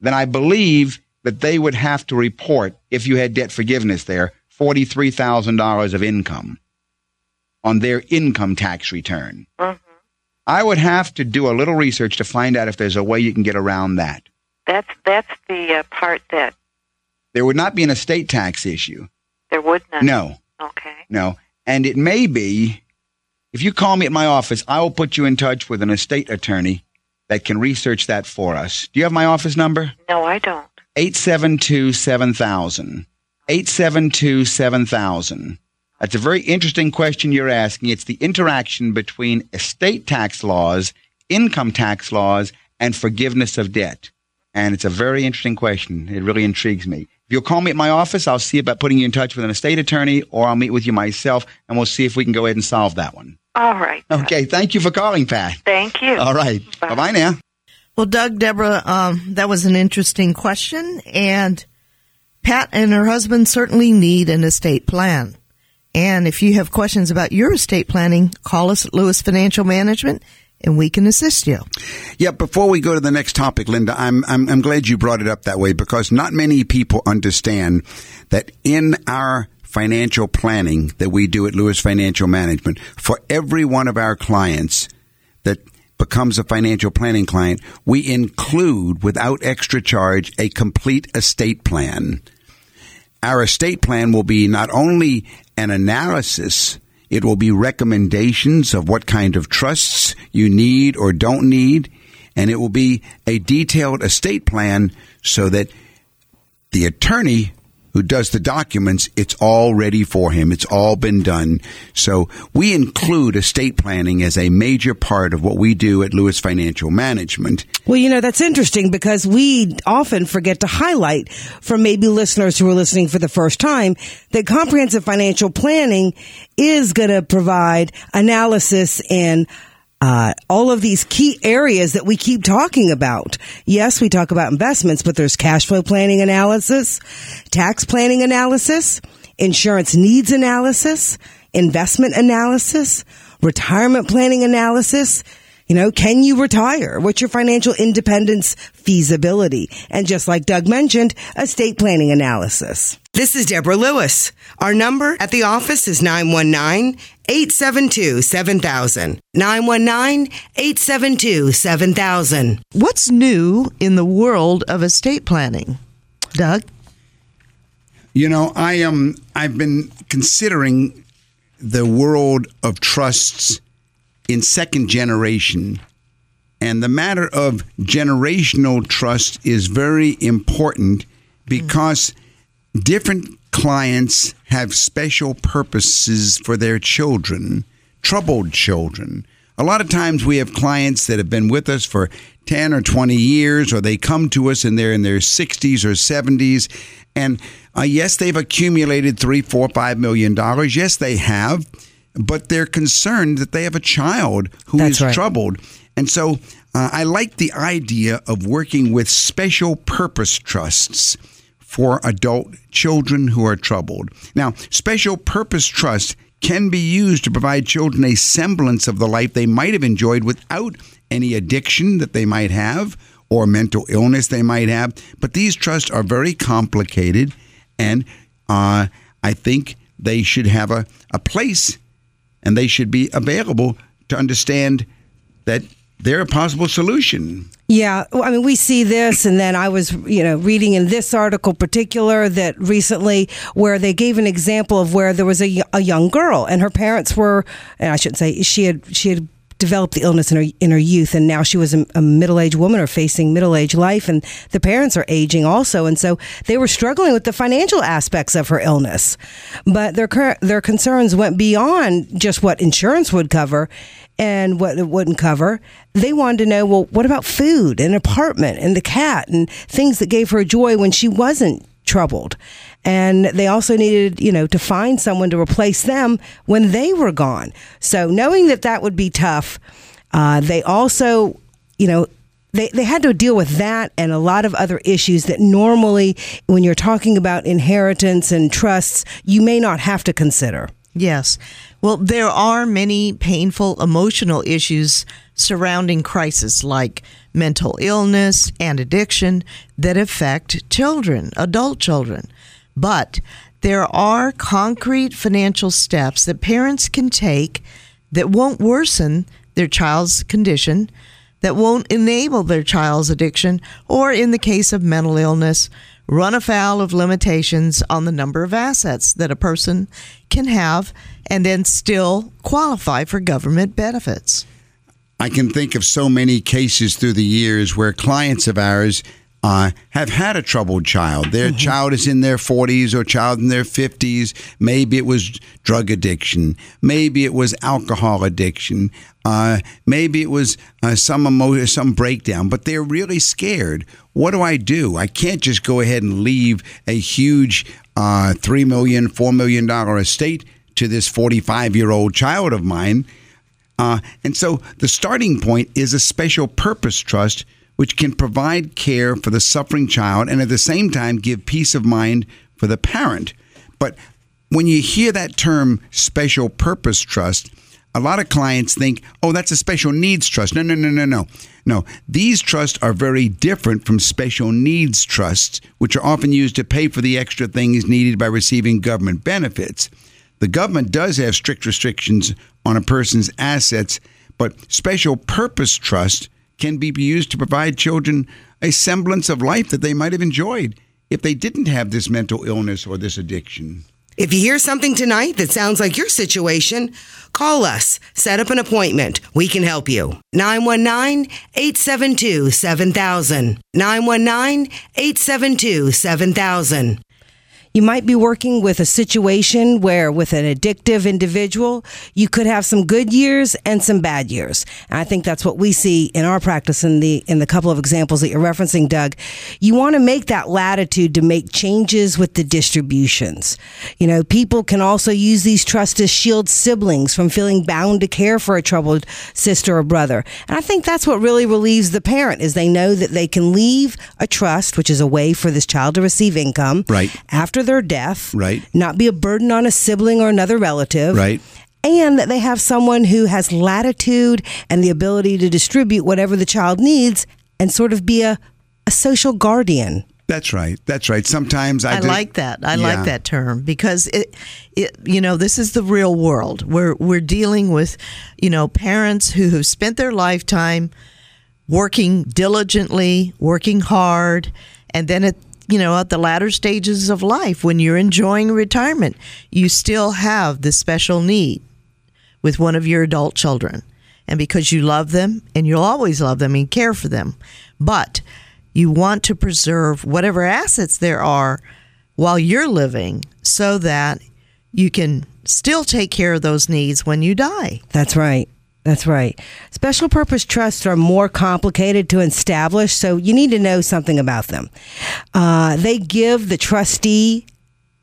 then I believe that they would have to report, if you had debt forgiveness there, forty-three thousand dollars of income on their income tax return. hmm I would have to do a little research to find out if there's a way you can get around that. That's that's the uh, part that There would not be an estate tax issue. there would not. No, Okay. no. And it may be, if you call me at my office, I will put you in touch with an estate attorney that can research that for us. Do you have my office number? No, I don't. 872 7000. 872 7000. That's a very interesting question you're asking. It's the interaction between estate tax laws, income tax laws, and forgiveness of debt. And it's a very interesting question. It really intrigues me. If you'll call me at my office, I'll see about putting you in touch with an estate attorney, or I'll meet with you myself, and we'll see if we can go ahead and solve that one. All right. Okay, thank you for calling, Pat. Thank you. All right. Bye. Bye bye now. Well, Doug, Deborah, um, that was an interesting question, and Pat and her husband certainly need an estate plan. And if you have questions about your estate planning, call us at Lewis Financial Management, and we can assist you. Yeah, before we go to the next topic, Linda, I'm, I'm, I'm glad you brought it up that way because not many people understand that in our financial planning that we do at Lewis Financial Management, for every one of our clients that becomes a financial planning client, we include without extra charge a complete estate plan. Our estate plan will be not only an analysis, it will be recommendations of what kind of trusts you need or don't need, and it will be a detailed estate plan so that the attorney who does the documents, it's all ready for him. It's all been done. So we include estate planning as a major part of what we do at Lewis Financial Management. Well, you know, that's interesting because we often forget to highlight for maybe listeners who are listening for the first time that comprehensive financial planning is going to provide analysis and uh, all of these key areas that we keep talking about. Yes, we talk about investments, but there's cash flow planning analysis, tax planning analysis, insurance needs analysis, investment analysis, retirement planning analysis. You know, can you retire? What's your financial independence feasibility? And just like Doug mentioned, estate planning analysis. This is Deborah Lewis. Our number at the office is 919 872 7000. 919 872 7000. What's new in the world of estate planning? Doug? You know, I am. I've been considering the world of trusts in second generation, and the matter of generational trust is very important because different clients have special purposes for their children, troubled children, A lot of times we have clients that have been with us for 10 or 20 years, or they come to us and they're in their 60s or 70s. And uh, yes, they've accumulated three, four, five million dollars. Yes, they have, but they're concerned that they have a child who is That's right. troubled. And so uh, I like the idea of working with special purpose trusts for adult children who are troubled. Now, special purpose trusts can be used to provide children a semblance of the life they might have enjoyed without any addiction that they might have or mental illness they might have. But these trusts are very complicated, and uh, I think they should have a, a place and they should be available to understand that they're a possible solution. Yeah, I mean, we see this, and then I was, you know, reading in this article particular that recently where they gave an example of where there was a, a young girl, and her parents were, and I shouldn't say she had she had developed the illness in her in her youth, and now she was a, a middle aged woman or facing middle aged life, and the parents are aging also, and so they were struggling with the financial aspects of her illness, but their cur- their concerns went beyond just what insurance would cover and what it wouldn't cover. They wanted to know, well, what about food and apartment and the cat and things that gave her joy when she wasn't troubled. And they also needed, you know, to find someone to replace them when they were gone. So knowing that that would be tough, uh, they also, you know, they, they had to deal with that and a lot of other issues that normally, when you're talking about inheritance and trusts, you may not have to consider. Yes. Well, there are many painful emotional issues surrounding crisis like mental illness and addiction that affect children, adult children. But there are concrete financial steps that parents can take that won't worsen their child's condition, that won't enable their child's addiction, or in the case of mental illness, run afoul of limitations on the number of assets that a person can have and then still qualify for government benefits. I can think of so many cases through the years where clients of ours uh, have had a troubled child. Their child is in their 40s or child in their 50s. Maybe it was drug addiction. Maybe it was alcohol addiction. Uh, maybe it was uh, some emo- some breakdown. But they're really scared. What do I do? I can't just go ahead and leave a huge uh, three million, four million dollar estate to this 45 year old child of mine. Uh, and so the starting point is a special purpose trust, which can provide care for the suffering child and at the same time give peace of mind for the parent. But when you hear that term special purpose trust, a lot of clients think, oh, that's a special needs trust. No, no, no, no, no. No, these trusts are very different from special needs trusts, which are often used to pay for the extra things needed by receiving government benefits. The government does have strict restrictions on a person's assets, but special purpose trust can be used to provide children a semblance of life that they might have enjoyed if they didn't have this mental illness or this addiction. If you hear something tonight that sounds like your situation, call us. Set up an appointment. We can help you. 919 872 7000. 919 872 7000. You might be working with a situation where, with an addictive individual, you could have some good years and some bad years. And I think that's what we see in our practice in the in the couple of examples that you're referencing, Doug. You want to make that latitude to make changes with the distributions. You know, people can also use these trusts to shield siblings from feeling bound to care for a troubled sister or brother. And I think that's what really relieves the parent is they know that they can leave a trust, which is a way for this child to receive income, Right. after their death, Right. not be a burden on a sibling or another relative, Right. and that they have someone who has latitude and the ability to distribute whatever the child needs and sort of be a, a social guardian. That's right. That's right. Sometimes I, I do- like that. I Yeah. like that term because it, it, you know, this is the real world. We're we're dealing with, you know, parents who have spent their lifetime working diligently, working hard, and then at you know at the latter stages of life when you're enjoying retirement, you still have this special need with one of your adult children. And because you love them and you'll always love them and care for them. But you want to preserve whatever assets there are while you're living so that you can still take care of those needs when you die. That's right. That's right. Special purpose trusts are more complicated to establish, so you need to know something about them. Uh, they give the trustee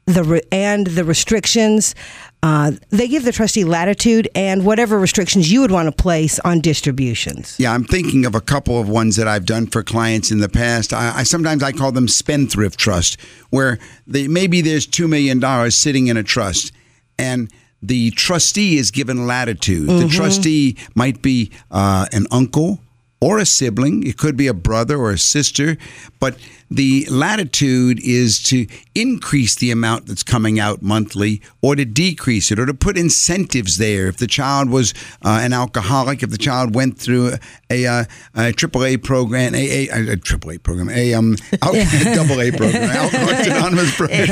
the re- and the restrictions. Uh, they give the trustee latitude and whatever restrictions you would want to place on distributions. Yeah, I'm thinking of a couple of ones that I've done for clients in the past. I, I sometimes I call them spendthrift trust, where they, maybe there's two million dollars sitting in a trust, and the trustee is given latitude. The trustee might be uh, an uncle or a sibling. It could be a brother or a sister, but the latitude is to increase the amount that's coming out monthly or to decrease it or to put incentives there. If the child was uh, an alcoholic, if the child went through a, uh, a AAA program, a, a, a AAA program, a um, [LAUGHS] al- double A program, [LAUGHS] Alcoholics Anonymous [LAUGHS] program.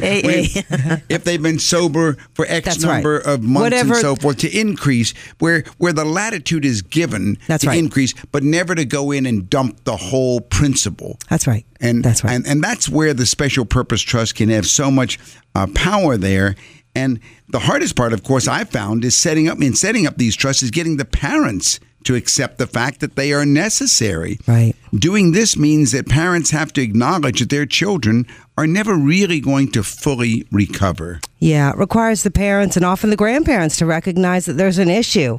When- if they've been sober for X That's right. number of months Whatever- and so forth, to increase where where the latitude is given That's to right. increase, but never to go in and dump the whole principal. That's right. And That's right. And, and that's where the special purpose trust can have so much uh, power there. And the hardest part, of course, I found is setting up in setting up these trusts is getting the parents to accept the fact that they are necessary. Right. Doing this means that parents have to acknowledge that their children are never really going to fully recover. Yeah, it requires the parents and often the grandparents to recognize that there's an issue.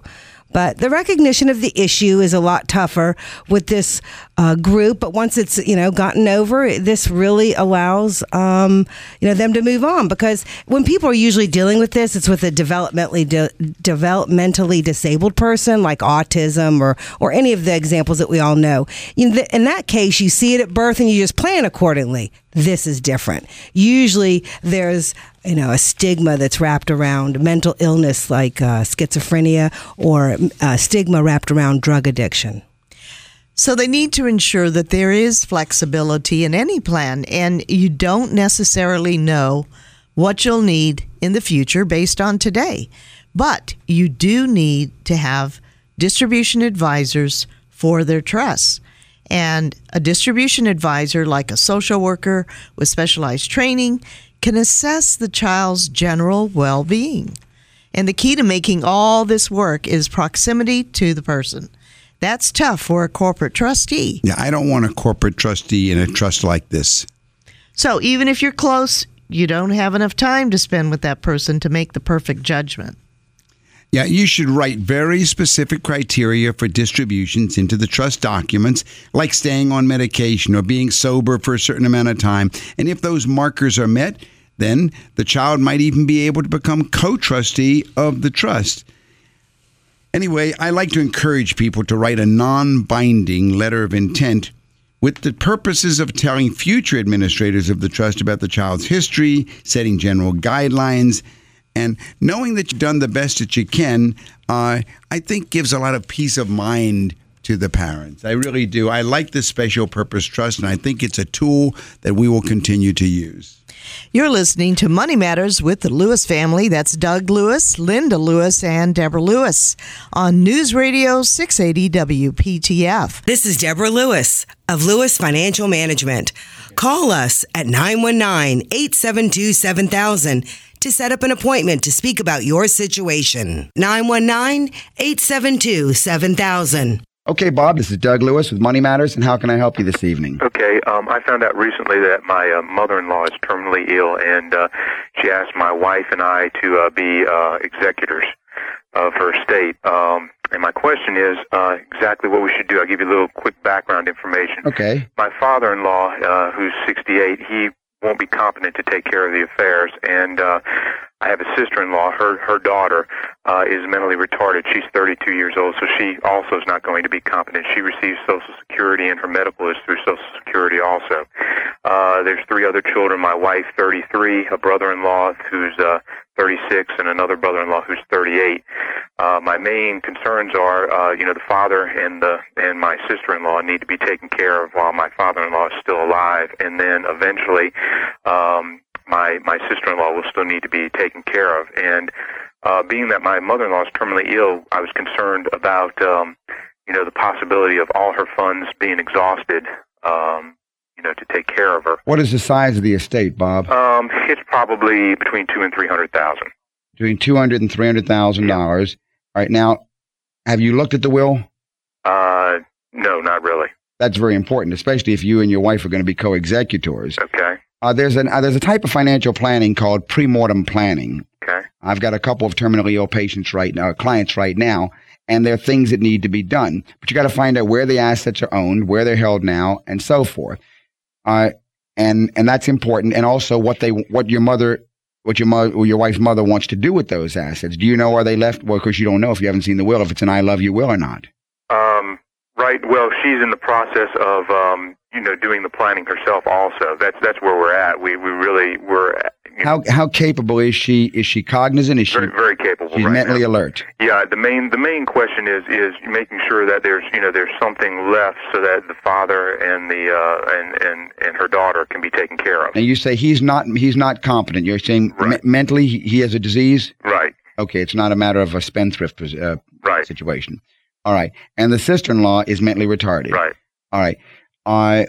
But the recognition of the issue is a lot tougher with this uh, group. But once it's you know gotten over, this really allows um, you know them to move on because when people are usually dealing with this, it's with a developmentally di- developmentally disabled person like autism or or any of the examples that we all know. Th- in that case, you see it at birth and you just plan accordingly. This is different. Usually, there's you know a stigma that's wrapped around mental illness like uh, schizophrenia or uh, stigma wrapped around drug addiction. So they need to ensure that there is flexibility in any plan and you don't necessarily know what you'll need in the future based on today. But you do need to have distribution advisors for their trusts. And a distribution advisor, like a social worker with specialized training, can assess the child's general well being. And the key to making all this work is proximity to the person. That's tough for a corporate trustee. Yeah, I don't want a corporate trustee in a trust like this. So even if you're close, you don't have enough time to spend with that person to make the perfect judgment. Yeah, you should write very specific criteria for distributions into the trust documents, like staying on medication or being sober for a certain amount of time. And if those markers are met, then the child might even be able to become co trustee of the trust. Anyway, I like to encourage people to write a non binding letter of intent with the purposes of telling future administrators of the trust about the child's history, setting general guidelines, and knowing that you've done the best that you can, uh, I think gives a lot of peace of mind to the parents. I really do. I like this special purpose trust, and I think it's a tool that we will continue to use. You're listening to Money Matters with the Lewis family. That's Doug Lewis, Linda Lewis, and Deborah Lewis on News Radio 680 WPTF. This is Deborah Lewis of Lewis Financial Management. Call us at 919 872 7000 to set up an appointment to speak about your situation. 919 872 7000. Okay, Bob, this is Doug Lewis with Money Matters, and how can I help you this evening? Okay, um, I found out recently that my uh, mother-in-law is terminally ill, and uh, she asked my wife and I to uh, be uh, executors of her estate. Um, and my question is uh, exactly what we should do. I'll give you a little quick background information. Okay. My father-in-law, uh, who's 68, he won't be competent to take care of the affairs, and uh, I have a sister-in-law. Her her daughter uh, is mentally retarded. She's 32 years old, so she also is not going to be competent. She receives Social Security, and her medical is through Social Security also. Uh, there's three other children. My wife, 33, a brother-in-law who's uh, 36, and another brother-in-law who's 38. Uh, my main concerns are, uh, you know, the father and the and my sister-in-law need to be taken care of while my father-in-law is still alive, and then eventually, um, my my sister-in-law will still need to be taken care of. And uh, being that my mother-in-law is terminally ill, I was concerned about, um, you know, the possibility of all her funds being exhausted, um, you know, to take care of her. What is the size of the estate, Bob? Um, it's probably between two and three hundred thousand. Between two hundred and three hundred thousand dollars. All right, now Have you looked at the will? Uh, no, not really. That's very important, especially if you and your wife are going to be co-executors. Okay. Uh, there's an uh, there's a type of financial planning called premortem planning. Okay. I've got a couple of terminally ill patients right now, clients right now, and there are things that need to be done. But you got to find out where the assets are owned, where they're held now, and so forth. Uh, and and that's important. And also what they what your mother what your mother your wife's mother wants to do with those assets. Do you know where they left? Well, because you don't know if you haven't seen the will if it's an I love you will or not. Um, right. Well, she's in the process of um, you know doing the planning herself. Also, that's that's where we're at. We we really we're know, How how capable is she? Is she cognizant? Is she very very capable. she's right mentally now. alert? Yeah, the main the main question is is making sure that there's you know there's something left so that the father and the uh, and and and her daughter can be taken care of. And you say he's not he's not competent. You're saying me- mentally he, he has a disease. Right. Okay, it's not a matter of a spendthrift uh, right. situation. All right, and the sister-in-law is mentally retarded. Right. All right. Uh,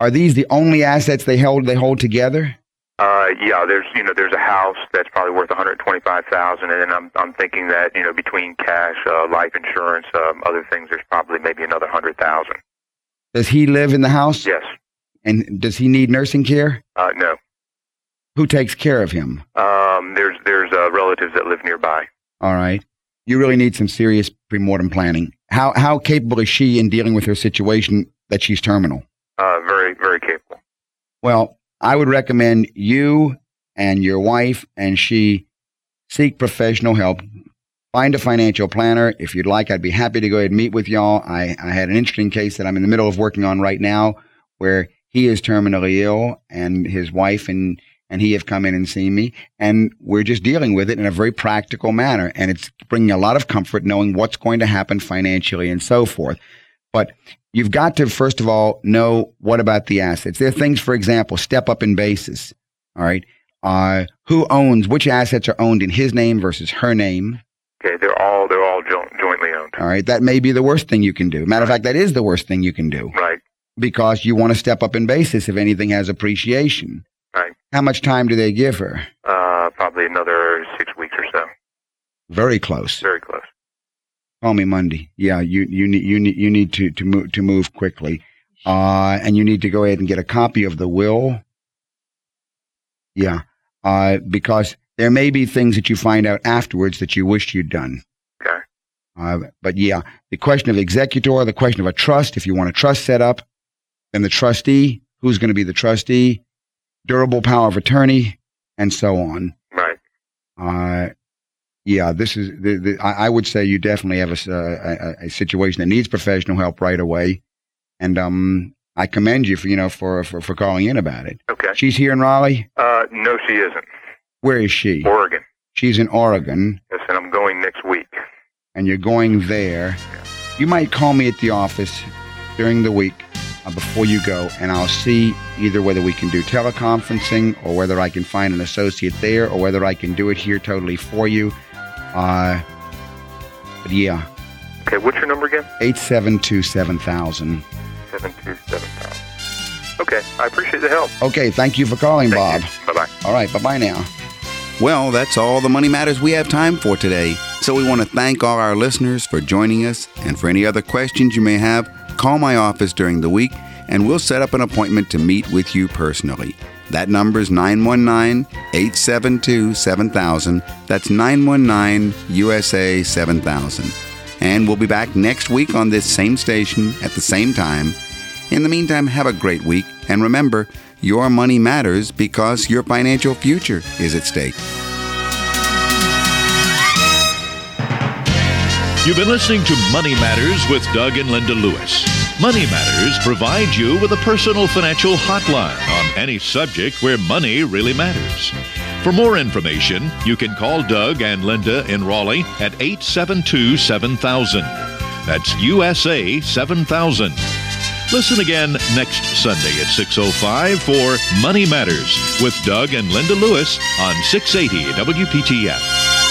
are these the only assets they hold they hold together? Uh, yeah, there's you know there's a house that's probably worth 125,000, and then I'm I'm thinking that you know between cash, uh, life insurance, um, other things, there's probably maybe another hundred thousand. Does he live in the house? Yes. And does he need nursing care? Uh, no. Who takes care of him? Um, there's there's uh, relatives that live nearby. All right. You really need some serious premortem planning. How how capable is she in dealing with her situation that she's terminal? Uh, very very capable. Well, I would recommend you and your wife and she seek professional help. Find a financial planner. If you'd like, I'd be happy to go ahead and meet with y'all. I, I had an interesting case that I'm in the middle of working on right now where he is terminally ill and his wife and, and he have come in and seen me and we're just dealing with it in a very practical manner. And it's bringing a lot of comfort knowing what's going to happen financially and so forth. But you've got to, first of all, know what about the assets. There are things, for example, step up in basis. All right. Uh, who owns, which assets are owned in his name versus her name? Okay, they're all they're all jo- jointly owned. All right. That may be the worst thing you can do. Matter of fact, that is the worst thing you can do. Right. Because you want to step up in basis if anything has appreciation. Right. How much time do they give her? Uh, probably another six weeks or so. Very close. Very close. Call me Monday. Yeah, you you need you need you need to to move to move quickly, uh, and you need to go ahead and get a copy of the will. Yeah, uh, because there may be things that you find out afterwards that you wished you'd done. Okay. Uh, but yeah, the question of executor, the question of a trust, if you want a trust set up, then the trustee, who's going to be the trustee, durable power of attorney, and so on. Right. Uh, yeah, this is. The, the, I I would say you definitely have a, a- a situation that needs professional help right away, and um, I commend you for you know for for, for calling in about it. Okay. She's here in Raleigh. Uh, no, she isn't. Where is she? Oregon. She's in Oregon, Yes, and I'm going next week. and you're going there. You might call me at the office during the week uh, before you go, and I'll see either whether we can do teleconferencing or whether I can find an associate there or whether I can do it here totally for you. Uh, but yeah, Okay, what's your number again? 872 7000. Seven two seven thousand. Okay, I appreciate the help. Okay, thank you for calling, Bob. Bye bye. All right, bye bye now. Well, that's all the money matters we have time for today. So we want to thank all our listeners for joining us. And for any other questions you may have, call my office during the week and we'll set up an appointment to meet with you personally. That number is 919 872 7000. That's 919 USA 7000. And we'll be back next week on this same station at the same time. In the meantime, have a great week. And remember, your money matters because your financial future is at stake. You've been listening to Money Matters with Doug and Linda Lewis. Money Matters provides you with a personal financial hotline on any subject where money really matters. For more information, you can call Doug and Linda in Raleigh at 872 7000. That's USA 7000. Listen again next Sunday at 6.05 for Money Matters with Doug and Linda Lewis on 680 WPTF.